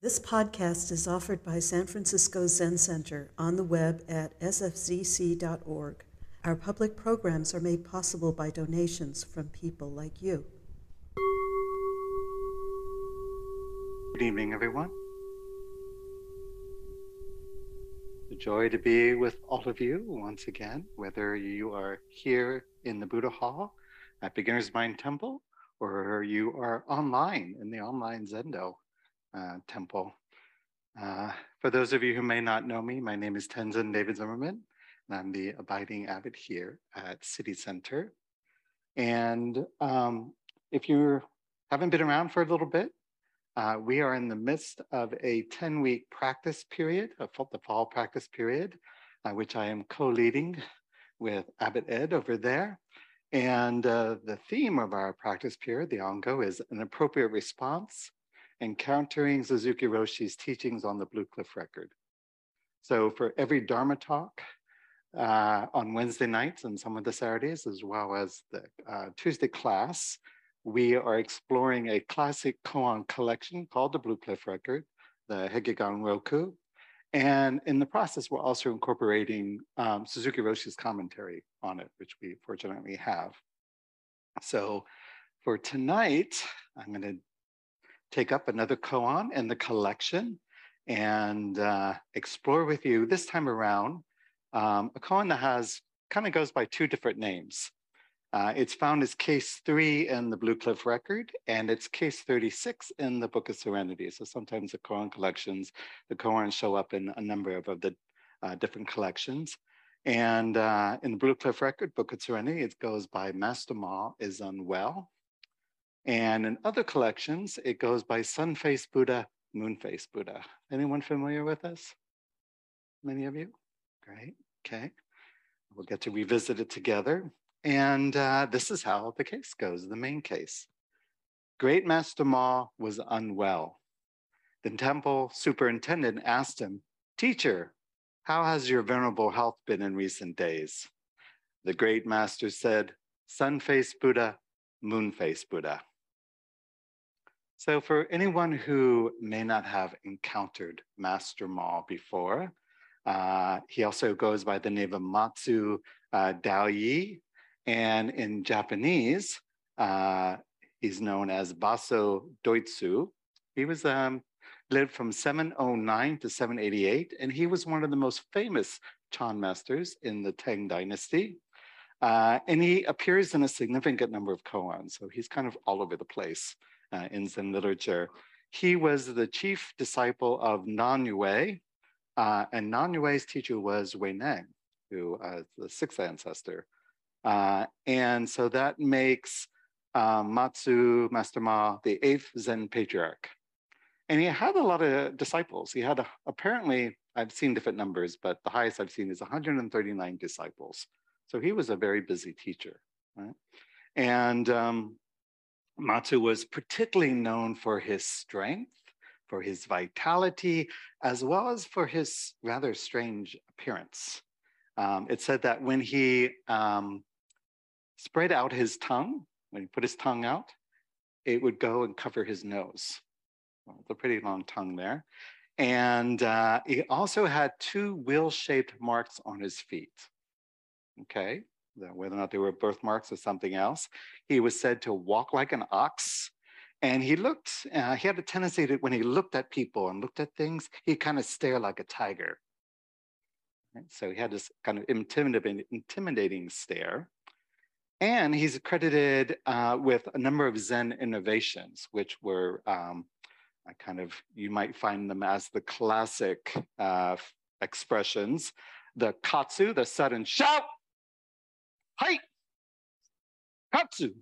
This podcast is offered by San Francisco Zen Center on the web at sfzc.org. Our public programs are made possible by donations from people like you. Good evening, everyone. A joy to be with all of you once again, whether you are here in the Buddha Hall at Beginner's Mind Temple or you are online in the online Zendo temple. Uh, for those of you who may not know me, my name is Tenzin David Zimmerman, and I'm the abiding abbot here at City Center. And um, if you haven't been around for a little bit, uh, we are in the midst of a 10 week practice period, the fall practice period, uh, which I am co leading with Abbot Ed over there. And uh, the theme of our practice period, the Ango, is an appropriate response encountering Suzuki Roshi's teachings on the Blue Cliff Record. So for every Dharma talk uh, on Wednesday nights and some of the Saturdays, as well as the uh, Tuesday class, we are exploring a classic koan collection called the Blue Cliff Record, the Hekigan Roku. And in the process, we're also incorporating um, Suzuki Roshi's commentary on it, which we fortunately have. So for tonight, I'm going to take up another koan in the collection and uh, explore with you this time around um, a koan that has kind of goes by two different names. Uh, it's found as case three in the Blue Cliff Record, and it's case 36 in the Book of Serenity. So sometimes the koan collections, the koans show up in a number of, of the uh, different collections. And uh, in the Blue Cliff Record, Book of Serenity, it goes by Master Ma is unwell. And in other collections, it goes by Sun Face Buddha, Moon Face Buddha. Anyone familiar with this? Many of you? Great. Okay. We'll get to revisit it together. And uh, this is how the case goes, the main case. Great Master Ma was unwell. The temple superintendent asked him, Teacher, how has your venerable health been in recent days? The great master said, Sun face Buddha, moon face Buddha. So for anyone who may not have encountered Master Ma before, uh, he also goes by the name of Matsu uh, Daoyi. And in Japanese, uh, he's known as Baso Doitsu. He was um, lived from 709 to 788, and he was one of the most famous Chan masters in the Tang dynasty. Uh, and he appears in a significant number of koans, so he's kind of all over the place uh, in Zen literature. He was the chief disciple of Nan Yue, uh, and Nan Yue's teacher was Huineng, who uh, the sixth ancestor. Uh, and so that makes um, Matsu Master Ma the eighth Zen patriarch. And he had a lot of disciples. He had a, apparently, I've seen different numbers, but the highest I've seen is 139 disciples. So he was a very busy teacher, right? And um, Matsu was particularly known for his strength, for his vitality, as well as for his rather strange appearance. Um, it said that when he um, spread out his tongue, when he put his tongue out, it would go and cover his nose. Well, it's a pretty long tongue there. And uh, he also had two wheel shaped marks on his feet. Okay, whether or not they were birthmarks or something else. He was said to walk like an ox. And he looked, uh, he had a tendency that when he looked at people and looked at things, he kind of stare like a tiger. Right? So he had this kind of intimidating, intimidating stare. And he's credited uh, with a number of Zen innovations, which were um, kind of, you might find them as the classic uh, expressions. The katsu, the sudden shout, Hai! Katsu!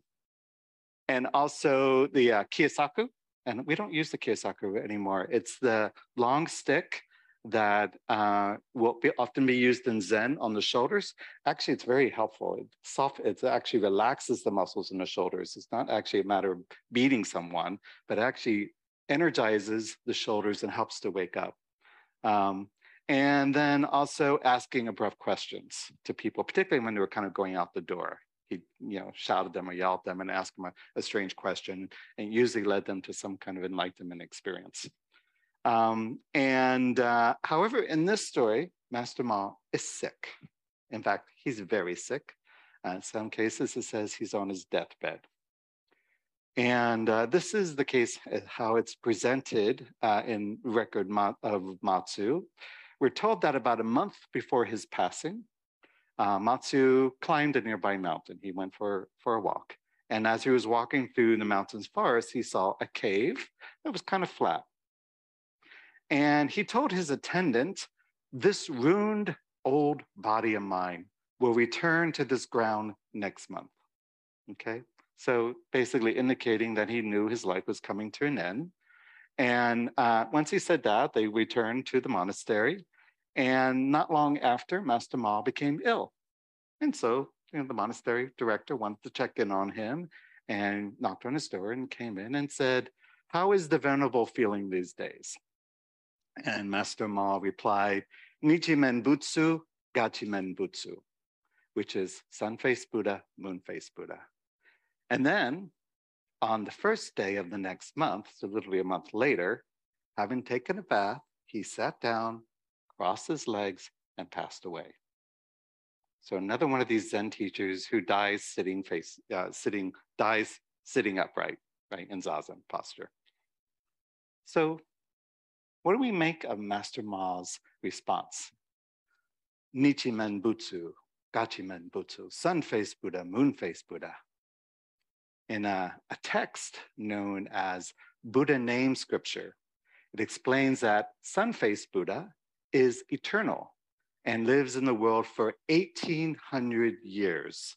And also the uh, Kyosaku. And we don't use the Kyosaku anymore. It's the long stick that uh, will be, often be used in Zen on the shoulders. Actually, it's very helpful. It soft, it actually relaxes the muscles in the shoulders. It's not actually a matter of beating someone, but actually energizes the shoulders and helps to wake up. Um, and then also asking abrupt questions to people, particularly when they were kind of going out the door. He, you know, shouted them or yelled at them and asked them a, a strange question, and usually led them to some kind of enlightenment experience. Um, and uh, however, in this story, Master Ma is sick. In fact, he's very sick. Uh, in some cases, it says he's on his deathbed. And uh, this is the case uh, how it's presented uh, in record ma- of Matsu. We're told that about a month before his passing, uh, Matsu climbed a nearby mountain. He went for, for a walk. And as he was walking through the mountain's forest, he saw a cave that was kind of flat. And he told his attendant, This ruined old body of mine will return to this ground next month. Okay. So basically indicating that he knew his life was coming to an end. And uh, once he said that, they returned to the monastery. And not long after, Master Ma became ill. And so you know, the monastery director wanted to check in on him and knocked on his door and came in and said, How is the Venerable feeling these days? And Master Ma replied, Nichimen Butsu, Gachimen Butsu, which is sun faced Buddha, moon faced Buddha. And then on the first day of the next month, so literally a month later, having taken a bath, he sat down, crossed his legs, and passed away. So another one of these Zen teachers who dies sitting face, uh, sitting, dies sitting upright, right, in Zazen posture. So what do we make of Master Ma's response? Nichimen Butsu, Gachimen Butsu, sun face Buddha, moon face Buddha. In a, a text known as Buddha Name Scripture, it explains that sun face Buddha is eternal and lives in the world for 1800 years,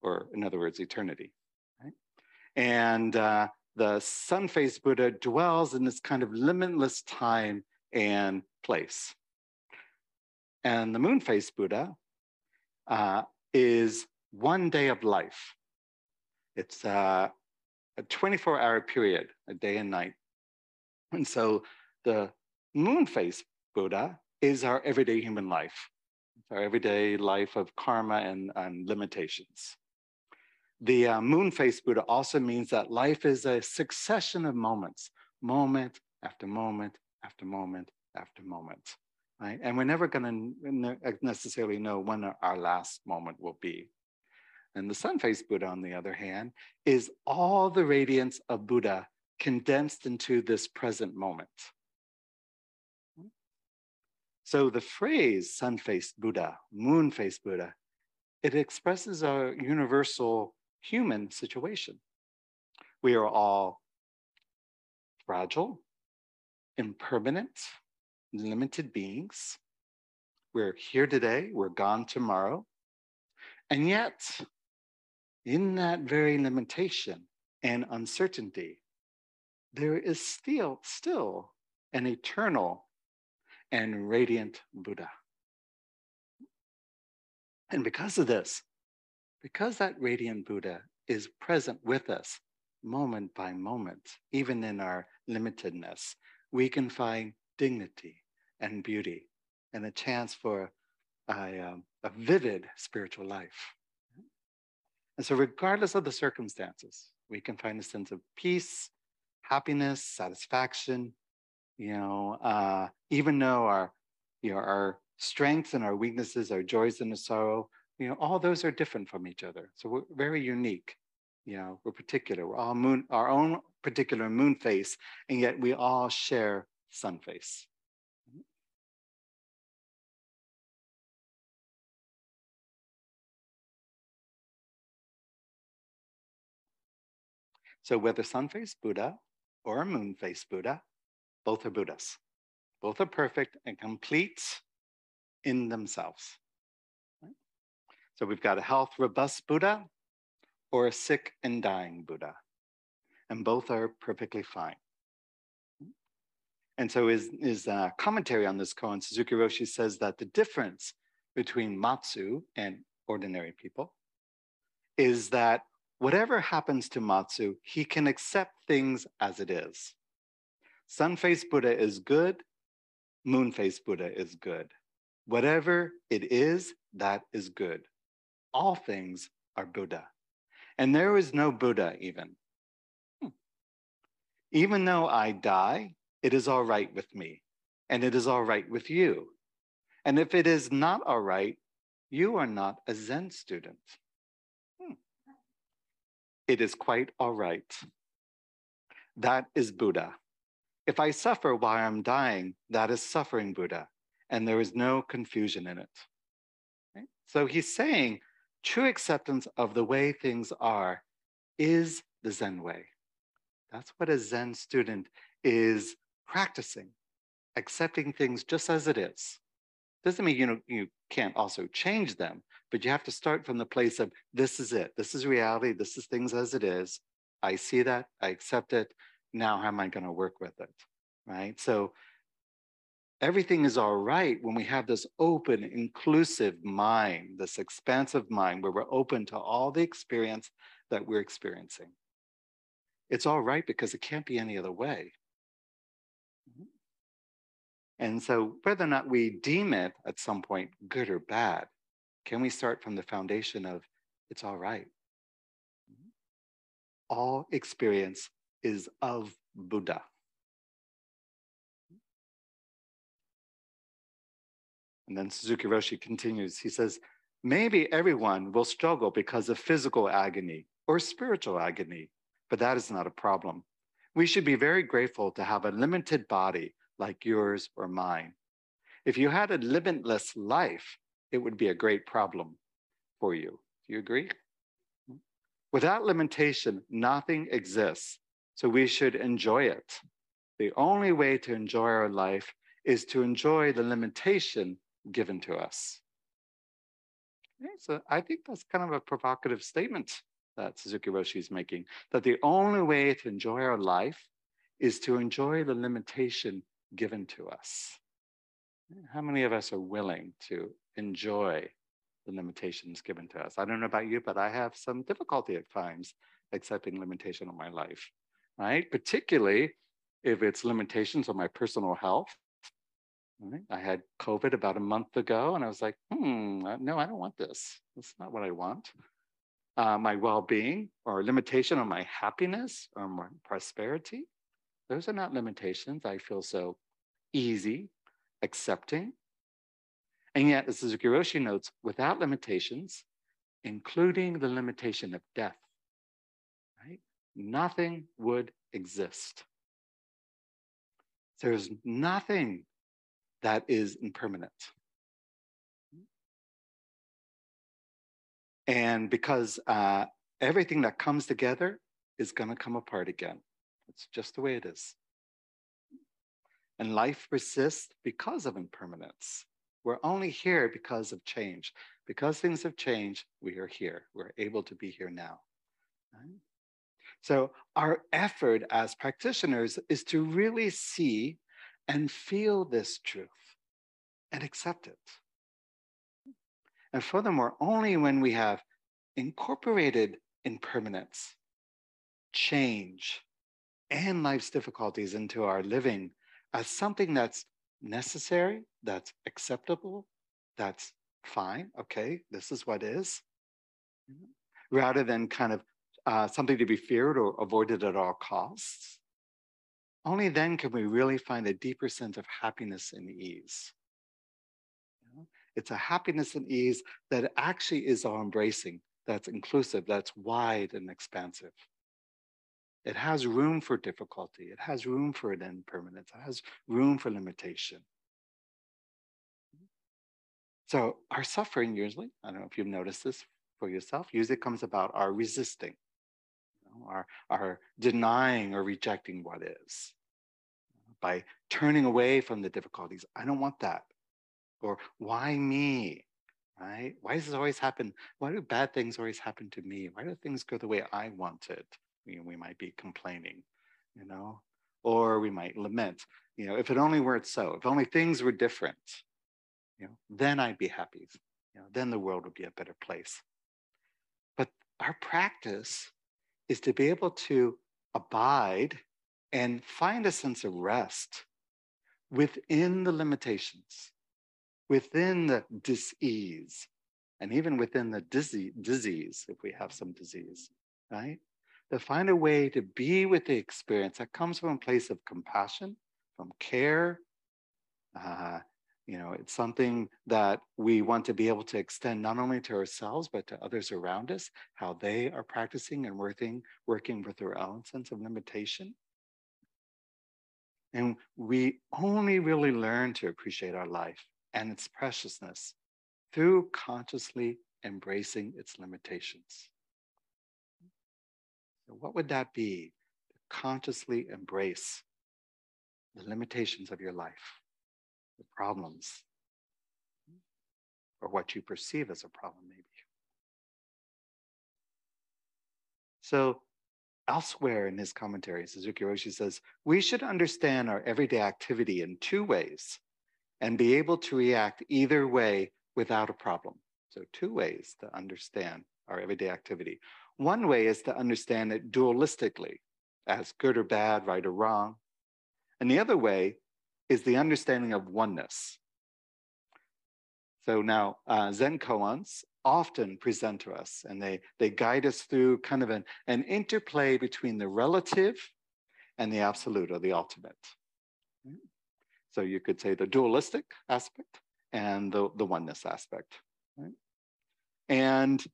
or in other words, eternity. Right? And uh, the sun faced Buddha dwells in this kind of limitless time and place. And the moon faced Buddha uh, is one day of life. It's uh, a 24 hour period, a day and night. And so the moon faced Buddha is our everyday human life, it's our everyday life of karma and, and limitations. The uh, moon face Buddha also means that life is a succession of moments, moment after moment after moment after moment. Right? And we're never going to necessarily know when our last moment will be. And the sun faced Buddha, on the other hand, is all the radiance of Buddha condensed into this present moment. So the phrase sun faced Buddha, moon faced Buddha, it expresses a universal human situation. We are all fragile, impermanent, limited beings. We're here today, we're gone tomorrow. And yet, in that very limitation and uncertainty, there is still, still an eternal and radiant Buddha. And because of this, because that radiant Buddha is present with us moment by moment, even in our limitedness, we can find dignity and beauty and a chance for a, um, a vivid spiritual life. And so, regardless of the circumstances, we can find a sense of peace, happiness, satisfaction, you know, uh, even though our, you know, our strengths and our weaknesses, our joys and our sorrow, you know, all those are different from each other. So we're very unique. You know, we're particular. We're all moon, our own particular moon face, and yet we all share sun face. So whether sun face Buddha or moon face Buddha, both are Buddhas. Both are perfect and complete in themselves. So we've got a health robust Buddha or a sick and dying Buddha. And both are perfectly fine. And so his, his uh, commentary on this koan, Suzuki Roshi says that the difference between Matsu and ordinary people is that whatever happens to Matsu, he can accept things as it is. Sun faced Buddha is good, moon faced Buddha is good. Whatever it is, that is good. All things are Buddha. And there is no Buddha even. Hmm. Even though I die it is all right with me, and it is all right with you. And if it is not all right, you are not a Zen student. It is quite all right. That is Buddha. If I suffer while I'm dying, that is suffering Buddha, and there is no confusion in it. Okay? So he's saying true acceptance of the way things are is the Zen way. That's what a Zen student is practicing, accepting things just as it is. Doesn't mean you know you can't also change them, but you have to start from the place of this is it. This is reality. This is things as it is. I see that. I accept it. Now, how am I going to work with it? Right. So everything is all right when we have this open, inclusive mind, this expansive mind where we're open to all the experience that we're experiencing. It's all right because it can't be any other way. And so, whether or not we deem it at some point good or bad, can we start from the foundation of it's all right? All experience is of Buddha. And then Suzuki Roshi continues. He says, maybe everyone will struggle because of physical agony or spiritual agony, but that is not a problem. We should be very grateful to have a limited body like yours or mine. If you had a limitless life, it would be a great problem for you. Do you agree? Without limitation, nothing exists. So we should enjoy it. The only way to enjoy our life is to enjoy the limitation given to us. Okay, so I think that's kind of a provocative statement that Suzuki Roshi is making that the only way to enjoy our life is to enjoy the limitation given to us. How many of us are willing to enjoy the limitations given to us? I don't know about you, but I have some difficulty at times accepting limitation of my life, right? Particularly if it's limitations on my personal health. Right? I had COVID about a month ago, and I was like, hmm, no, I don't want this. That's not what I want. Uh, my well being or limitation on my happiness or my prosperity. Those are not limitations. I feel so easy, accepting. And yet, as Suzuki Roshi notes, without limitations, including the limitation of death, right? Nothing would exist. There's nothing that is impermanent. And because uh, everything that comes together is going to come apart again. It's just the way it is. And life persists because of impermanence. We're only here because of change. Because things have changed, we are here. We're able to be here now. Right? So, our effort as practitioners is to really see and feel this truth and accept it. And furthermore, only when we have incorporated impermanence, change, and life's difficulties into our living as something that's necessary, that's acceptable, that's fine, okay, this is what is, rather than kind of uh, something to be feared or avoided at all costs. Only then can we really find a deeper sense of happiness and ease. It's a happiness and ease that actually is all embracing, that's inclusive, that's wide and expansive. It has room for difficulty. It has room for an impermanence. It has room for limitation. So our suffering usually, I don't know if you've noticed this for yourself, usually comes about our resisting, you know, our, our denying or rejecting what is by turning away from the difficulties. I don't want that. Or why me? Right? Why does this always happen? Why do bad things always happen to me? Why do things go the way I wanted? we, we might be complaining, you know, or we might lament, you know, if it only weren't so, if only things were different, you know, then I'd be happy. You know, then the world would be a better place. But our practice is to be able to abide and find a sense of rest within the limitations, within the disease, and even within the dizzy, disease, if we have some disease, right? To find a way to be with the experience that comes from a place of compassion, from care. Uh, you know, it's something that we want to be able to extend not only to ourselves, but to others around us, how they are practicing and working, working with their own sense of limitation. And we only really learn to appreciate our life and its preciousness through consciously embracing its limitations. What would that be? To consciously embrace the limitations of your life, the problems, or what you perceive as a problem, maybe. So, elsewhere in his commentary, Suzuki Roshi says, we should understand our everyday activity in two ways and be able to react either way without a problem. So, two ways to understand our everyday activity. One way is to understand it dualistically as good or bad, right or wrong. And the other way is the understanding of oneness. So now uh, Zen koans often present to us and they, they guide us through kind of an, an interplay between the relative and the absolute or the ultimate. So you could say the dualistic aspect and the, the oneness aspect. Right? And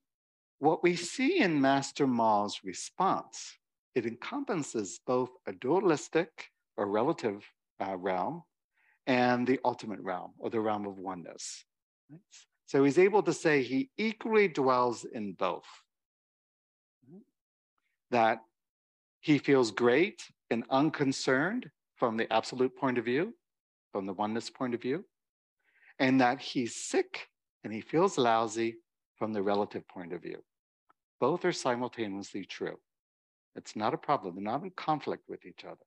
what we see in Master Ma's response, it encompasses both a dualistic or relative uh, realm and the ultimate realm or the realm of oneness. Right? So he's able to say he equally dwells in both. That he feels great and unconcerned from the absolute point of view, from the oneness point of view, and that he's sick and he feels lousy from the relative point of view. Both are simultaneously true. It's not a problem. They're not in conflict with each other.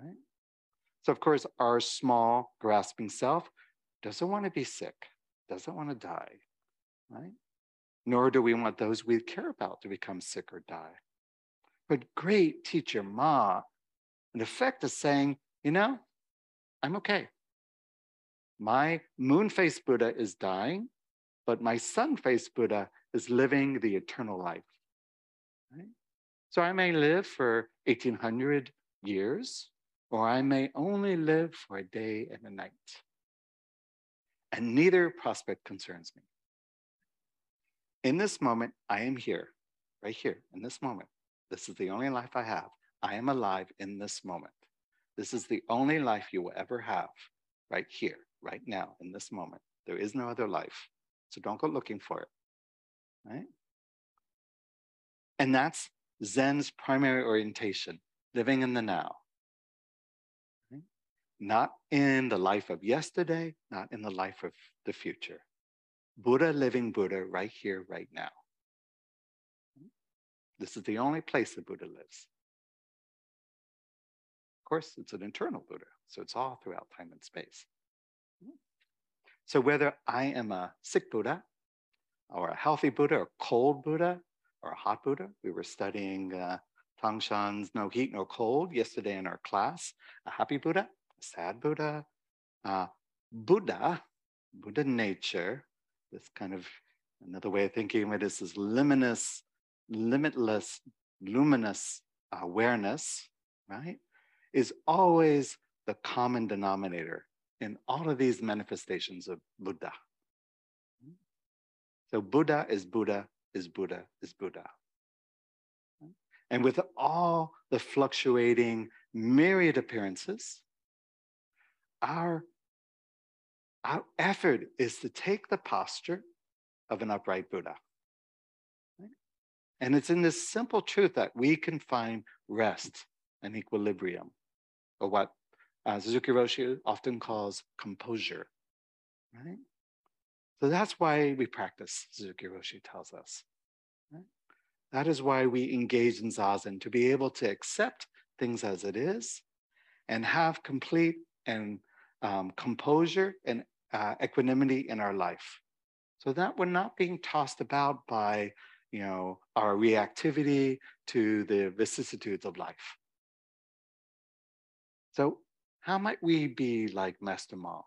Right? So, of course, our small, grasping self doesn't want to be sick, doesn't want to die, right? Nor do we want those we care about to become sick or die. But great teacher Ma, in effect, is saying, you know, I'm okay. My moon faced Buddha is dying, but my sun faced Buddha is living the eternal life. Right? So I may live for 1800 years, or I may only live for a day and a night. And neither prospect concerns me. In this moment, I am here, right here, in this moment. This is the only life I have. I am alive in this moment. This is the only life you will ever have, right here, right now, in this moment. There is no other life. So don't go looking for it, right? And that's Zen's primary orientation, living in the now not in the life of yesterday, not in the life of the future. Buddha living Buddha right here, right now. This is the only place the Buddha lives. Of course, it's an internal Buddha, so it's all throughout time and space. So whether I am a sick Buddha, or a healthy Buddha, or cold Buddha, or a hot Buddha, we were studying uh, Dongshan's No Heat, No Cold yesterday in our class, a happy Buddha, a sad Buddha, uh, Buddha, Buddha nature, this kind of another way of thinking of it is this is luminous, limitless, luminous awareness, right? Is always the common denominator in all of these manifestations of Buddha. So Buddha is Buddha, is Buddha, is Buddha. And with all the fluctuating myriad appearances, our, our effort is to take the posture of an upright Buddha. And it's in this simple truth that we can find rest and equilibrium, or what uh, Suzuki Roshi often calls composure. Right? So that's why we practice, Suzuki Roshi tells us. That is why we engage in Zazen, to be able to accept things as it is and have complete and um, composure and uh, equanimity in our life. So that we're not being tossed about by you know our reactivity to the vicissitudes of life. So how might we be like master ma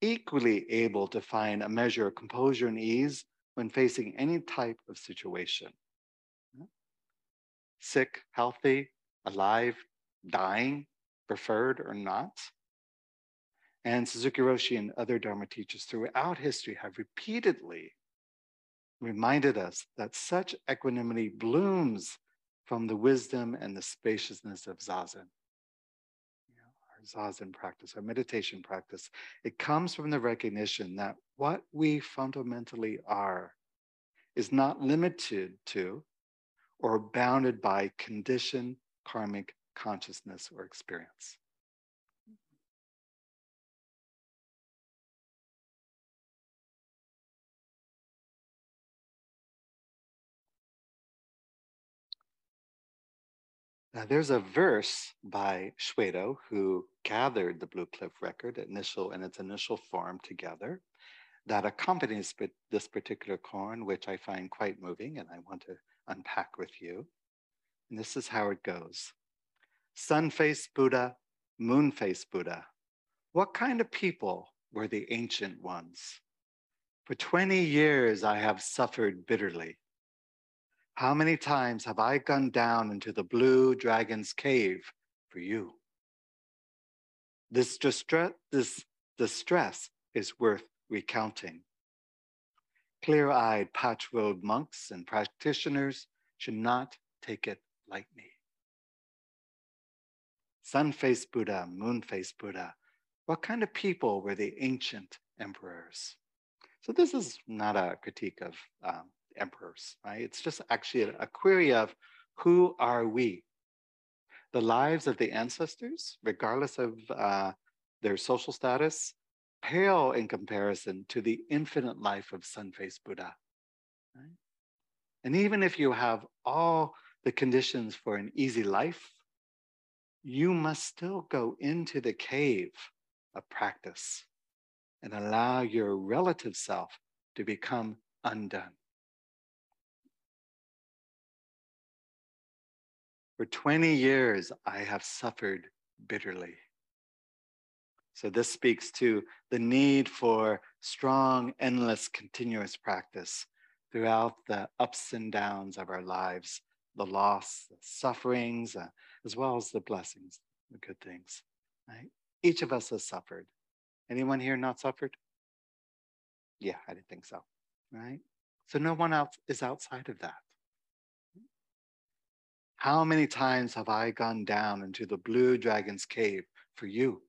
equally able to find a measure of composure and ease when facing any type of situation sick healthy alive dying preferred or not. And Suzuki Roshi and other Dharma teachers throughout history have repeatedly reminded us that such equanimity blooms from the wisdom and the spaciousness of Zazen. Zazen practice, our meditation practice, it comes from the recognition that what we fundamentally are is not limited to or bounded by condition, karmic consciousness, or experience. Now, there's a verse by Xuedou who gathered the Blue Cliff record initial in its initial form together that accompanies this particular koan, which I find quite moving and I want to unpack with you. And this is how it goes Sun faced Buddha, moon faced Buddha. What kind of people were the ancient ones? For 20 years, I have suffered bitterly. How many times have I gone down into the blue dragon's cave for you? This distress, this distress is worth recounting. Clear eyed patch robed monks and practitioners should not take it lightly. Sun faced Buddha, moon faced Buddha. What kind of people were the ancient emperors? So, this is not a critique of um, emperors, right? It's just actually a, query of who are we? The lives of the ancestors, regardless of uh, their social status, pale in comparison to the infinite life of sun faced Buddha. Right? And even if you have all the conditions for an easy life, you must still go into the cave of practice and allow your relative self to become undone. For 20 years, I have suffered bitterly. So, this speaks to the need for strong, endless, continuous practice throughout the ups and downs of our lives, the loss, the sufferings, uh, as well as the blessings, the good things. Right? Each of us has suffered. Anyone here not suffered? Yeah, I didn't think so. Right? So, no one else is outside of that. How many times have I gone down into the blue dragon's cave for you?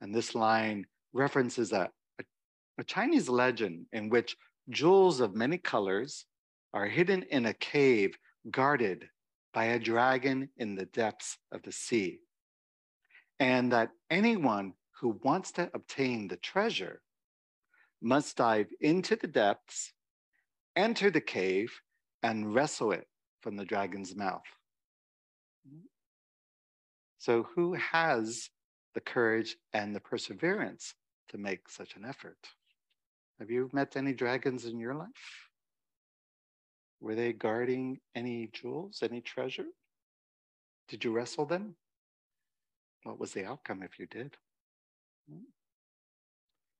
And this line references a, a, a, Chinese legend in which jewels of many colors are hidden in a cave guarded by a dragon in the depths of the sea. And that anyone who wants to obtain the treasure must dive into the depths, enter the cave, and wrestle it from the dragon's mouth. So, who has the courage and the perseverance to make such an effort? Have you met any dragons in your life? Were they guarding any jewels, any treasure? Did you wrestle them? What was the outcome if you did? Hmm.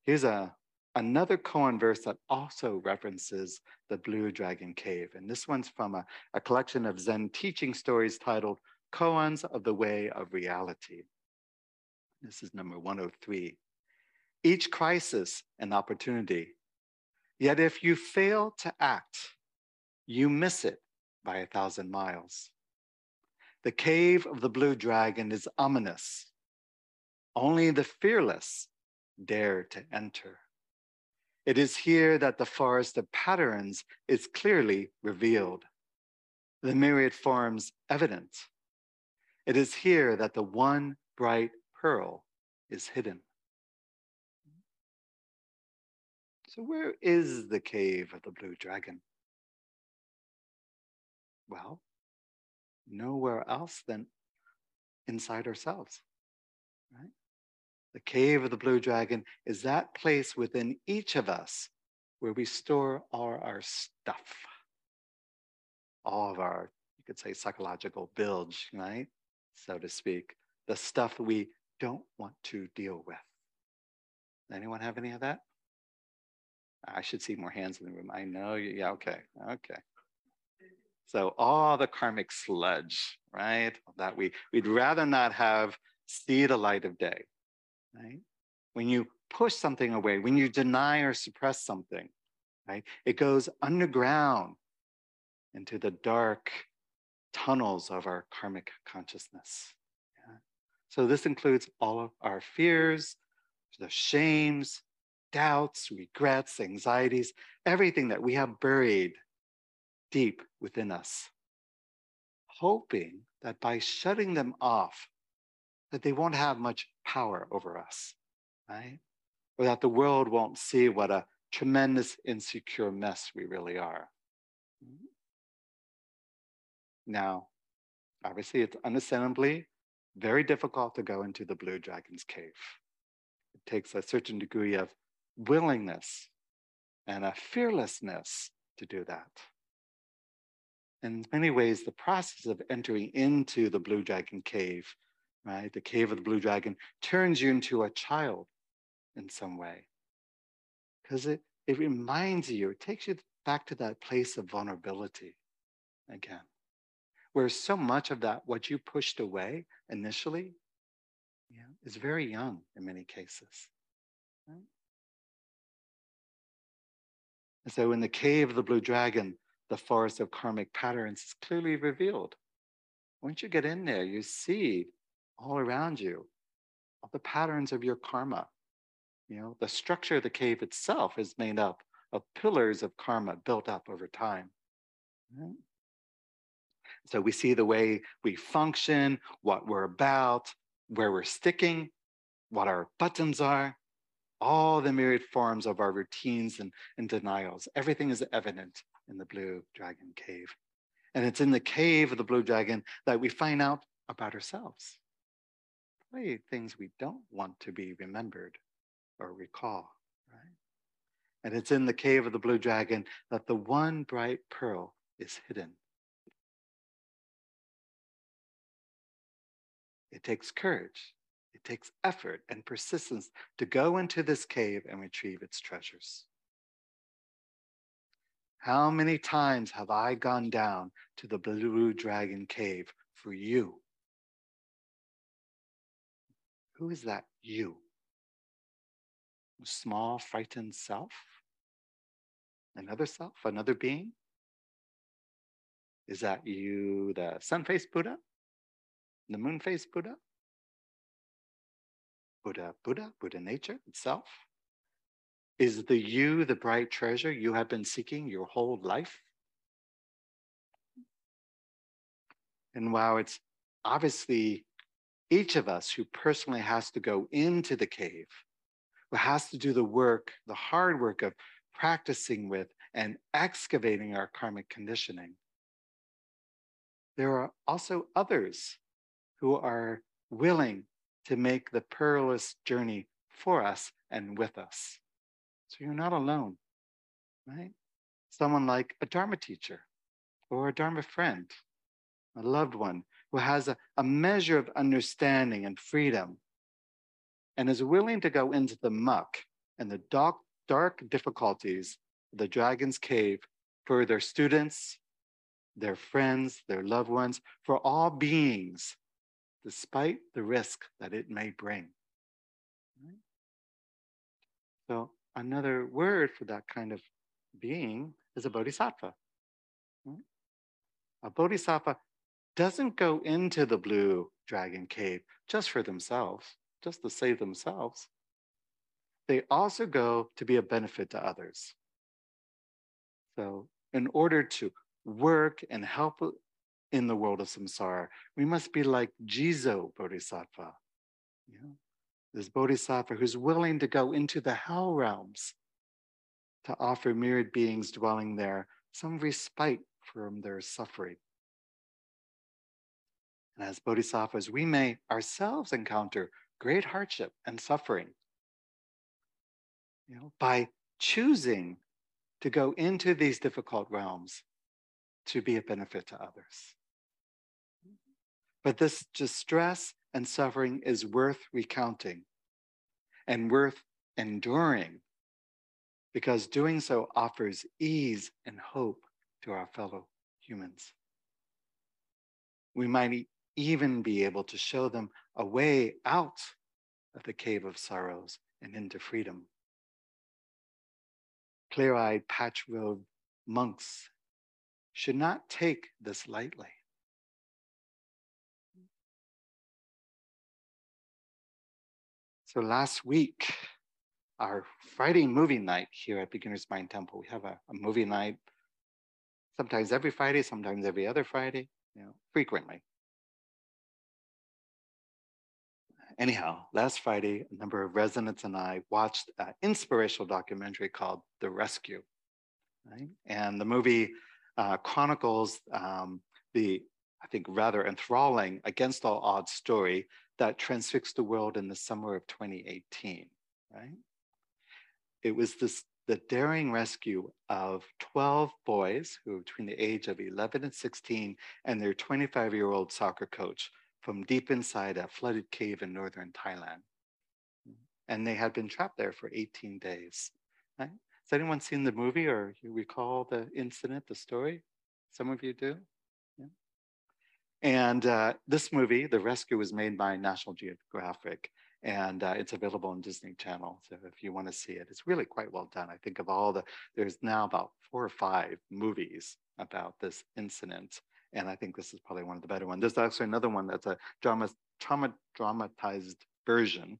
Here's a another koan verse that also references the Blue Dragon Cave. And this one's from a, a collection of Zen teaching stories titled Koans of the Way of Reality. This is number 103. Each crisis an opportunity. Yet if you fail to act, you miss it by a thousand miles. The cave of the blue dragon is ominous. Only the fearless dare to enter. It is here that the forest of patterns is clearly revealed, the myriad forms evident. It is here that the one bright pearl is hidden. So, where is the cave of the blue dragon? Well, nowhere else than inside ourselves, right? The cave of the blue dragon is that place within each of us where we store all our stuff, all of our, you could say, psychological bilge, right? So to speak, the stuff we don't want to deal with. Anyone have any of that? I should see more hands in the room. I know. You, yeah. Okay. Okay. So all the karmic sludge, right? That we we'd rather not have see the light of day, right? When you push something away, when you deny or suppress something, right? It goes underground into the dark tunnels of our karmic consciousness. Yeah? So this includes all of our fears, the shames, doubts, regrets, anxieties, everything that we have buried deep within us, hoping that by shutting them off, that they won't have much power over us, right? Or that the world won't see what a tremendous insecure mess we really are. Now, obviously, it's understandably very difficult to go into the Blue Dragon's cave. It takes a certain degree of willingness and a fearlessness to do that. In many ways, the process of entering into the Blue Dragon cave, right, the cave of the Blue Dragon, turns you into a child in some way. Because it, it reminds you, it takes you back to that place of vulnerability again where so much of that, what you pushed away initially, yeah, is very young in many cases. Right? And so in the cave of the blue dragon, the forest of karmic patterns is clearly revealed. Once you get in there, you see all around you all the patterns of your karma. You know, the structure of the cave itself is made up of pillars of karma built up over time. Right? So we see the way we function, what we're about, where we're sticking, what our buttons are, all the myriad forms of our routines and, and denials. Everything is evident in the Blue Dragon Cave. And it's in the cave of the Blue Dragon that we find out about ourselves. Things we don't want to be remembered or recall, right? And it's in the cave of the Blue Dragon that the one bright pearl is hidden It takes courage, it takes effort and persistence to go into this cave and retrieve its treasures. How many times have I gone down to the Blue Dragon Cave for you? Who is that you? Small, frightened self? Another self? Another being? Is that you, the sun faced Buddha? the moon face Buddha, Buddha, Buddha, Buddha nature itself? Is the you the bright treasure you have been seeking your whole life? And while it's obviously each of us who personally has to go into the cave, who has to do the work, the hard work of practicing with and excavating our karmic conditioning, there are also others who are willing to make the perilous journey for us and with us. So you're not alone, right? Someone like a Dharma teacher or a Dharma friend, a loved one who has a, a measure of understanding and freedom and is willing to go into the muck and the dark, dark difficulties of the dragon's cave for their students, their friends, their loved ones, for all beings despite the risk that it may bring. Right? So, another word for that kind of being is a bodhisattva. Right? A bodhisattva doesn't go into the blue dragon cave just for themselves, just to save themselves. They also go to be a benefit to others. So, in order to work and help in the world of samsara. We must be like Jizo Bodhisattva, you know, this Bodhisattva who's willing to go into the hell realms to offer myriad beings dwelling there some respite from their suffering. And as bodhisattvas, we may ourselves encounter great hardship and suffering. You know, by choosing to go into these difficult realms to be a benefit to others. But this distress and suffering is worth recounting and worth enduring because doing so offers ease and hope to our fellow humans. We might even be able to show them a way out of the cave of sorrows and into freedom. Clear eyed, patch robed monks should not take this lightly. So last week, our Friday movie night here at Beginner's Mind Temple, we have a, a movie night sometimes every Friday, sometimes every other Friday, you know, frequently. Anyhow, last Friday, a number of residents and I watched an inspirational documentary called The Rescue. Right? And the movie uh, chronicles um, the, I think, rather enthralling, against all odds story that transfixed the world in the summer of 2018. Right? It was this the daring rescue of 12 boys who were between the age of 11 and 16 and their 25 year old soccer coach from deep inside a flooded cave in northern Thailand. And they had been trapped there for 18 days. Right? Has anyone seen the movie or you recall the incident, the story? Some of you do? And uh, this movie, The Rescue, was made by National Geographic and uh, it's available on Disney Channel. So if you want to see it, it's really quite well done. I think of all the, there's now about four or five movies about this incident. And I think this is probably one of the better ones. There's actually another one that's a drama, trauma, dramatized version.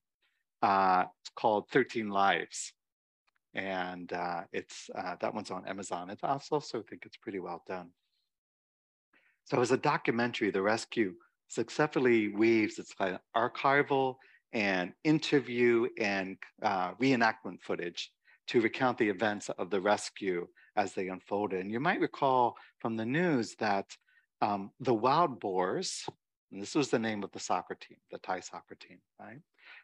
Uh, it's called 13 Lives. And uh, it's uh, that one's on Amazon. It's also, so I think it's pretty well done. So as a documentary, The Rescue successfully weaves its archival and interview and uh, reenactment footage to recount the events of the rescue as they unfolded. And you might recall from the news that um, the Wild Boars, this was the name of the soccer team, the Thai soccer team, right?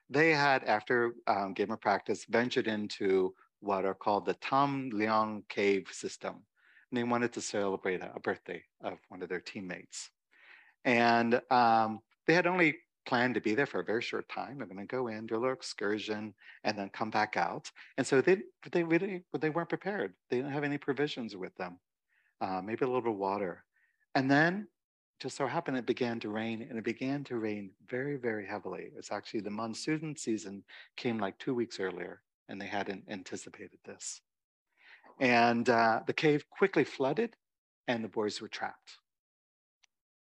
They had, after um, game of practice, ventured into what are called the Tham Luang Cave system. And they wanted to celebrate a, a birthday of one of their teammates. And um, they had only planned to be there for a very short time. They're going to go in, do a little excursion, and then come back out. And so they they really they weren't prepared. They didn't have any provisions with them, uh, maybe a little bit of water. And then just so happened it began to rain, and it began to rain very very heavily. It's actually the monsoon season came like two weeks earlier, and they hadn't anticipated this. And uh, the cave quickly flooded, and the boys were trapped.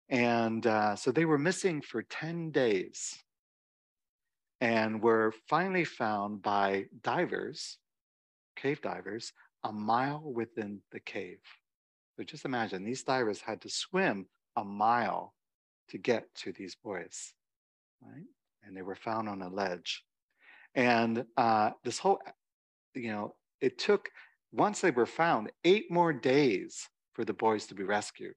And uh, so they were missing for 10 days and were finally found by divers, cave divers, a mile within the cave. So just imagine these divers had to swim a mile to get to these boys, right? And they were found on a ledge. And uh, this whole, you know, it took, once they were found, eight more days for the boys to be rescued.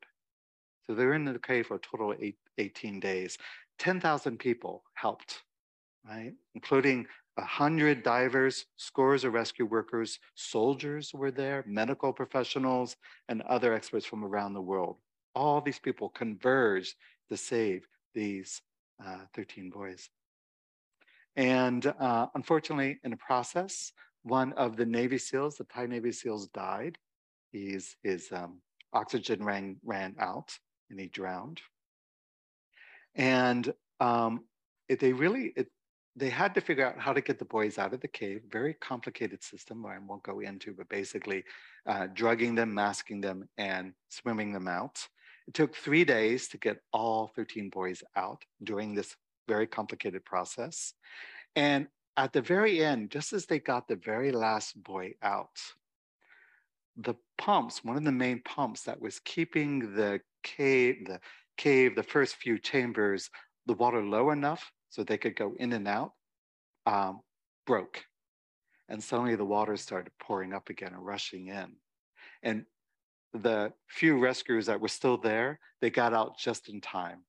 So they were in the cave for a total of eight, 18 days. 10,000 people helped, right? Including 100 divers, scores of rescue workers, soldiers were there, medical professionals, and other experts from around the world. All these people converged to save these uh, 13 boys. And uh, unfortunately, in the process, one of the Navy SEALs, the Thai Navy SEALs, died. He's, his um, oxygen ran, ran out and he drowned. And um, it, they really, it, they had to figure out how to get the boys out of the cave. Very complicated system, I won't go into, but basically uh, drugging them, masking them, and swimming them out. It took three days to get all 13 boys out during this very complicated process. And at the very end, just as they got the very last boy out, the pumps, one of the main pumps that was keeping the cave, the cave, the first few chambers, the water low enough so they could go in and out, um, broke. And suddenly the water started pouring up again and rushing in. And the few rescuers that were still there, they got out just in time.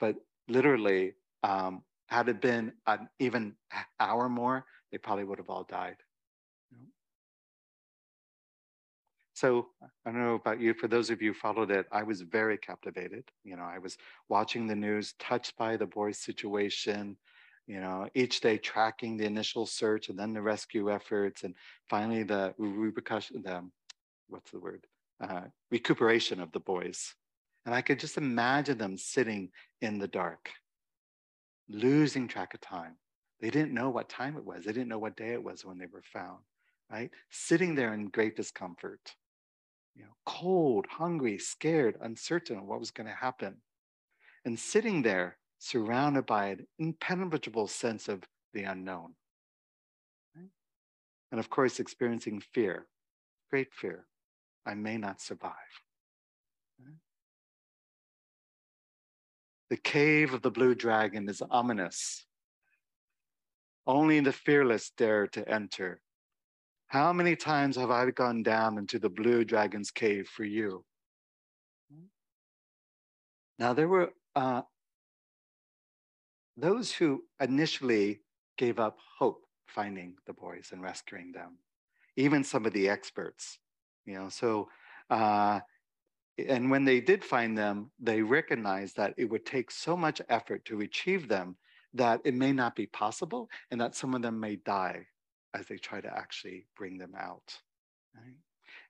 But literally, um, had it been an even hour more, they probably would have all died. So I don't know about you, for those of you who followed it, I was very captivated. You know, I was watching the news, touched by the boy's situation, you know, each day tracking the initial search and then the rescue efforts and finally the repercussion, the, what's the word? uh, recuperation of the boys. And I could just imagine them sitting in the dark, losing track of time. They didn't know what time it was. They didn't know what day it was when they were found, right? Sitting there in great discomfort, you know, cold, hungry, scared, uncertain of what was going to happen. And sitting there surrounded by an impenetrable sense of the unknown. Right? And of course, experiencing fear, great fear. I may not survive. The cave of the blue dragon is ominous. Only the fearless dare to enter. How many times have I gone down into the blue dragon's cave for you? Now, there were uh, those who initially gave up hope finding the boys and rescuing them, even some of the experts, you know. So, uh, and when they did find them, they recognized that it would take so much effort to retrieve them that it may not be possible and that some of them may die as they try to actually bring them out. Right?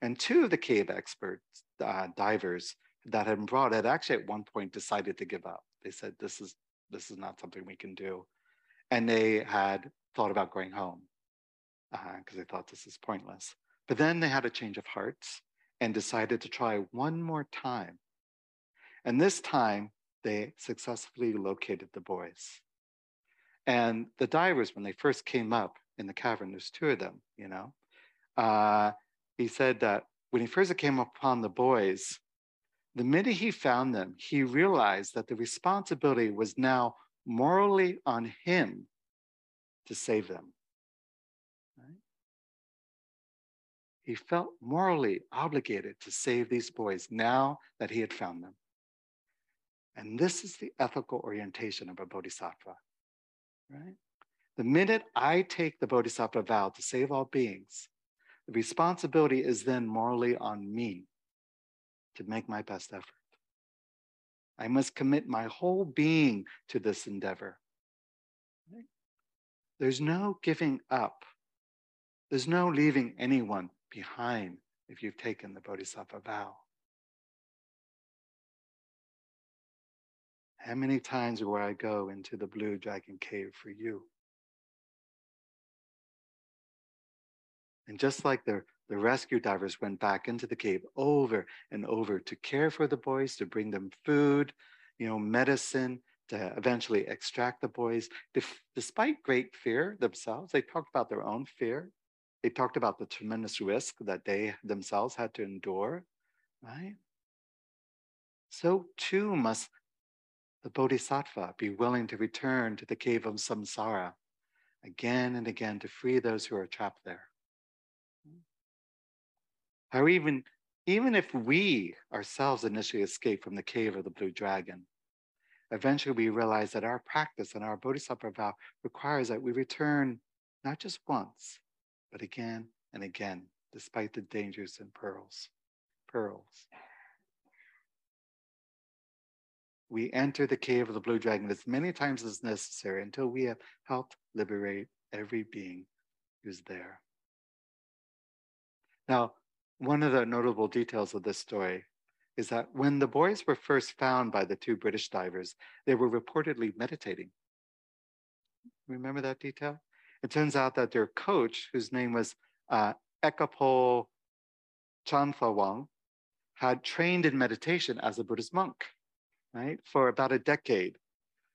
And two of the cave experts, uh, divers that had been brought, had actually at one point decided to give up. They said, "This is this is not something we can do," and they had thought about going home because uh, they thought this is pointless. But then they had a change of hearts and decided to try one more time. And this time, they successfully located the boys. And the divers, when they first came up in the cavern, there's two of them, you know. Uh, he said that when he first came upon the boys, the minute he found them, he realized that the responsibility was now morally on him to save them. Right? He felt morally obligated to save these boys now that he had found them. And this is the ethical orientation of a bodhisattva, right? The minute I take the bodhisattva vow to save all beings, the responsibility is then morally on me to make my best effort. I must commit my whole being to this endeavor. There's no giving up. There's no leaving anyone behind if you've taken the Bodhisattva vow. How many times will I go into the blue dragon cave for you? And just like the, the rescue divers went back into the cave over and over to care for the boys, to bring them food, you know, medicine, to eventually extract the boys. despite great fear themselves, they talked about their own fear. They talked about the tremendous risk that they themselves had to endure, right? So too must the bodhisattva be willing to return to the cave of samsara again and again to free those who are trapped there. Or even, even if we ourselves initially escape from the cave of the blue dragon, eventually we realize that our practice and our bodhisattva vow requires that we return not just once, but again and again, despite the dangers and pearls. Pearls. We enter the cave of the blue dragon as many times as necessary until we have helped liberate every being who's there. Now, one of the notable details of this story is that when the boys were first found by the two British divers, they were reportedly meditating. Remember that detail? It turns out that their coach, whose name was uh, Ekapol Chanthawong, had trained in meditation as a Buddhist monk, right, for about a decade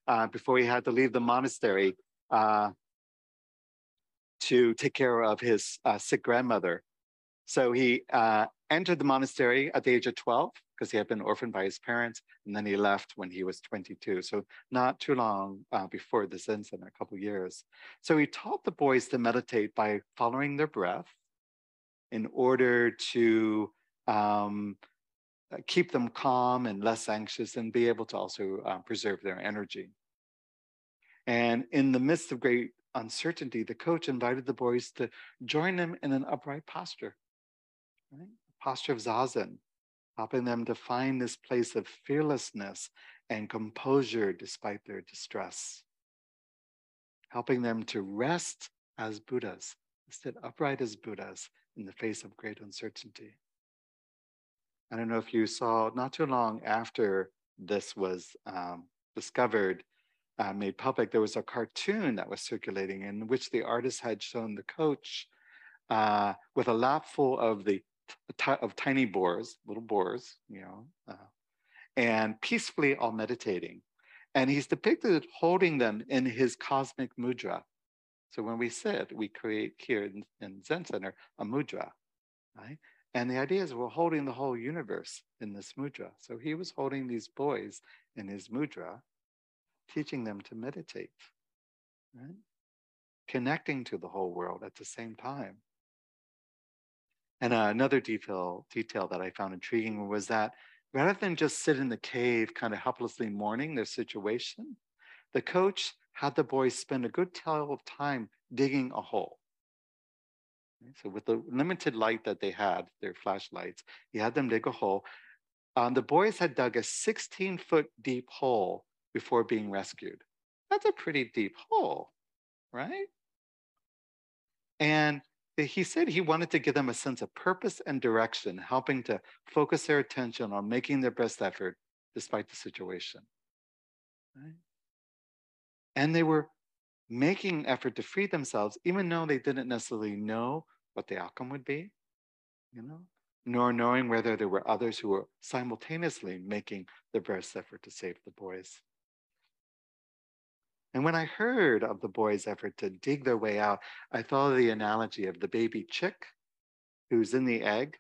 uh, before he had to leave the monastery uh, to take care of his uh, sick grandmother so he uh, entered the monastery at the age of 12 because he had been orphaned by his parents, and then he left when he was 22. So not too long uh, before this incident, a couple years. So he taught the boys to meditate by following their breath in order to um, keep them calm and less anxious and be able to also uh, preserve their energy. And in the midst of great uncertainty, the coach invited the boys to join him in an upright posture right? posture of zazen, helping them to find this place of fearlessness and composure despite their distress, helping them to rest as Buddhas, sit upright as Buddhas in the face of great uncertainty. I don't know if you saw, not too long after this was um, discovered, uh, made public, there was a cartoon that was circulating in which the artist had shown the coach uh, with a lap full of the of tiny boars, little boars, you know, uh, and peacefully all meditating. And he's depicted holding them in his cosmic mudra. So when we sit, we create here in, in Zen Center a mudra, right? And the idea is we're holding the whole universe in this mudra. So he was holding these boys in his mudra, teaching them to meditate, right? Connecting to the whole world at the same time. And uh, another detail, detail that I found intriguing was that rather than just sit in the cave, kind of helplessly mourning their situation, the coach had the boys spend a good deal of time digging a hole. So, with the limited light that they had, their flashlights, he had them dig a hole. Um, the boys had dug a 16 foot deep hole before being rescued. That's a pretty deep hole, right? And Eh, he said he wanted to give them a sense of purpose and direction, helping to focus their attention on making their best effort despite the situation. Right? And they were making effort to free themselves, even though they didn't necessarily know what the outcome would be, you know, nor knowing whether there were others who were simultaneously making their best effort to save the boys. And when I heard of the boys' effort to dig their way out, I thought of the analogy of the baby chick who's in the egg,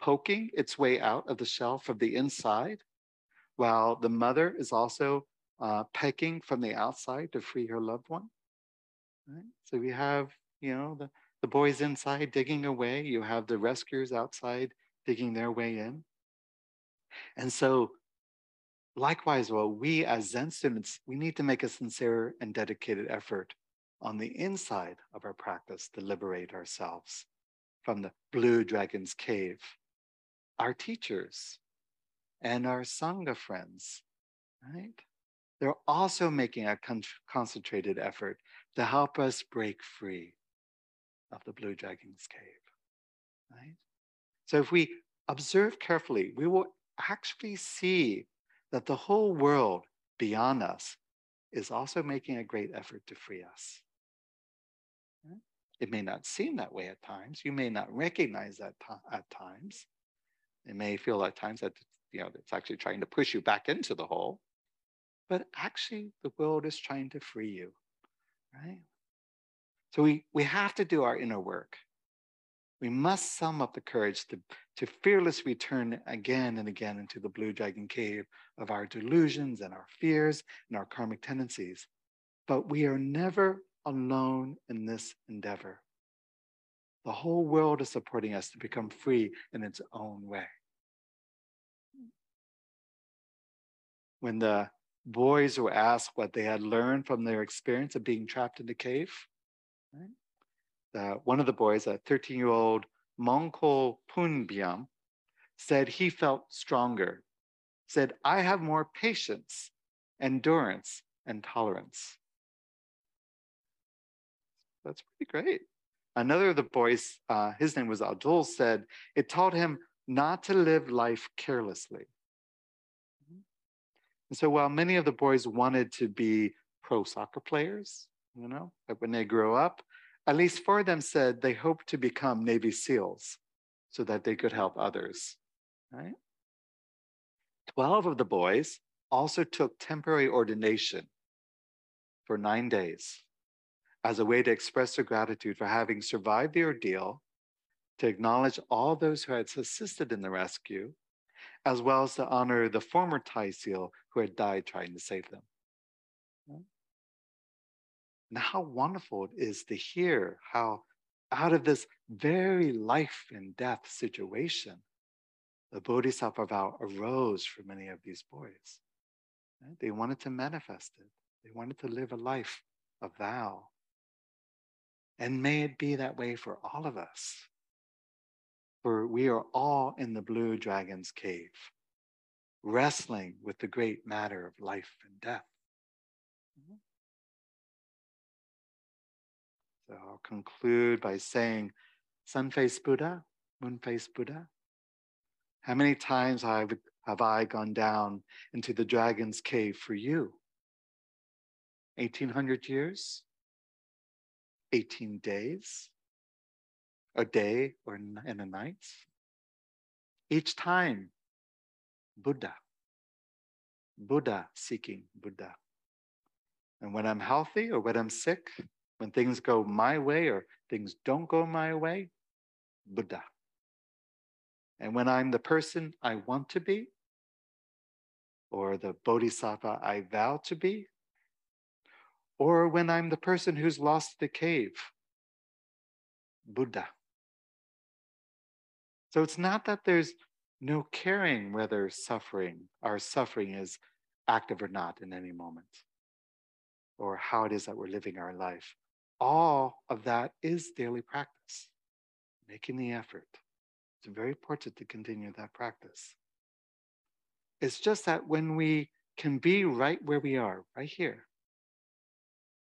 poking its way out of the shell from the inside, while the mother is also uh, pecking from the outside to free her loved one. Right? So we have, you know, the, the boys inside digging away, you have the rescuers outside digging their way in. And so Likewise, well, we as Zen students, we need to make a sincere and dedicated effort on the inside of our practice to liberate ourselves from the blue dragon's cave. Our teachers and our Sangha friends, right? They're also making a con- concentrated effort to help us break free of the blue dragon's cave, right? So if we observe carefully, we will actually see that the whole world beyond us is also making a great effort to free us. It may not seem that way at times. You may not recognize that at times. It may feel at times that you know it's actually trying to push you back into the hole. But actually, the world is trying to free you, right? So we, we have to do our inner work. We must sum up the courage to, to fearlessly return again and again into the blue dragon cave of our delusions and our fears and our karmic tendencies. But we are never alone in this endeavor. The whole world is supporting us to become free in its own way. When the boys were asked what they had learned from their experience of being trapped in the cave, right? Uh, one of the boys, a 13 year old Mongkol Boonpiam, said he felt stronger, said, I have more patience, endurance, and tolerance. That's pretty great. Another of the boys, uh, his name was Abdul, said it taught him not to live life carelessly. And so while many of the boys wanted to be pro soccer players, you know, like when they grow up, at least four of them said they hoped to become Navy SEALs so that they could help others. Right? 12 of the boys also took temporary ordination for nine days as a way to express their gratitude for having survived the ordeal, to acknowledge all those who had assisted in the rescue, as well as to honor the former Thai SEAL who had died trying to save them. And how wonderful it is to hear how, out of this very life and death situation, the Bodhisattva vow arose for many of these boys. Eh, they wanted to manifest it, they wanted to live a life of vow. And may it be that way for all of us. For we are all in the blue dragon's cave, wrestling with the great matter of life and death. Mm-hmm. So I'll conclude by saying, sun faced Buddha, moon faced Buddha, How many times have, have I gone down into the dragon's cave for you? 1800 years? 18 days? A day or in a night? Each time, Buddha. Buddha seeking Buddha. And when I'm healthy or when I'm sick, when things go my way or things don't go my way, Buddha. And when I'm the person I want to be, or the bodhisattva I vow to be, or when I'm the person who's lost the cave, Buddha. So it's not that there's no caring whether suffering, our suffering is active or not in any moment, or how it is that we're living our life. All of that is daily practice, making the effort. It's very important to continue that practice. It's just that when we can be right where we are, right here,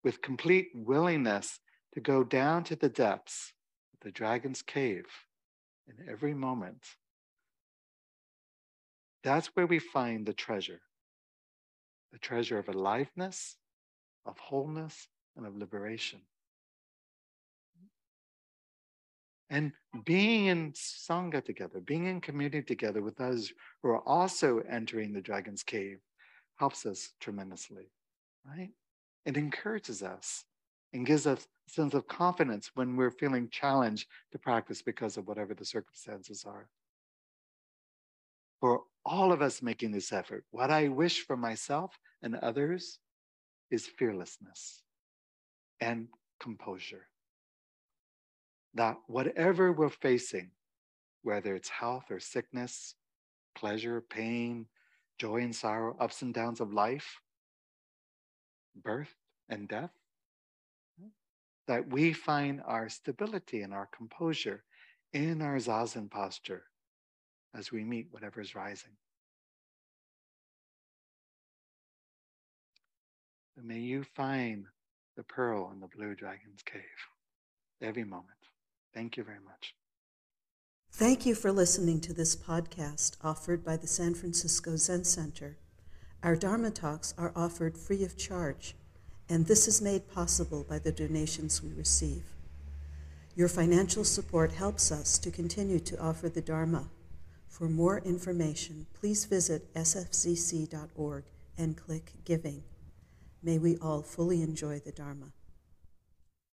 with complete willingness to go down to the depths of the dragon's cave in every moment, that's where we find the treasure the treasure of aliveness, of wholeness, and of liberation. And being in Sangha together, being in community together with those who are also entering the dragon's cave helps us tremendously, right? It encourages us and gives us a sense of confidence when we're feeling challenged to practice because of whatever the circumstances are. For all of us making this effort, what I wish for myself and others is fearlessness and composure that whatever we're facing, whether it's health or sickness, pleasure, pain, joy and sorrow, ups and downs of life, birth and death, that we find our stability and our composure in our zazen posture as we meet whatever is rising. And may you find the pearl in the blue dragon's cave every moment. Thank you very much. Thank you for listening to this podcast offered by the San Francisco Zen Center. Our Dharma talks are offered free of charge, and this is made possible by the donations we receive. Your financial support helps us to continue to offer the Dharma. For more information, please visit sfzc.org and click Giving. May we all fully enjoy the Dharma.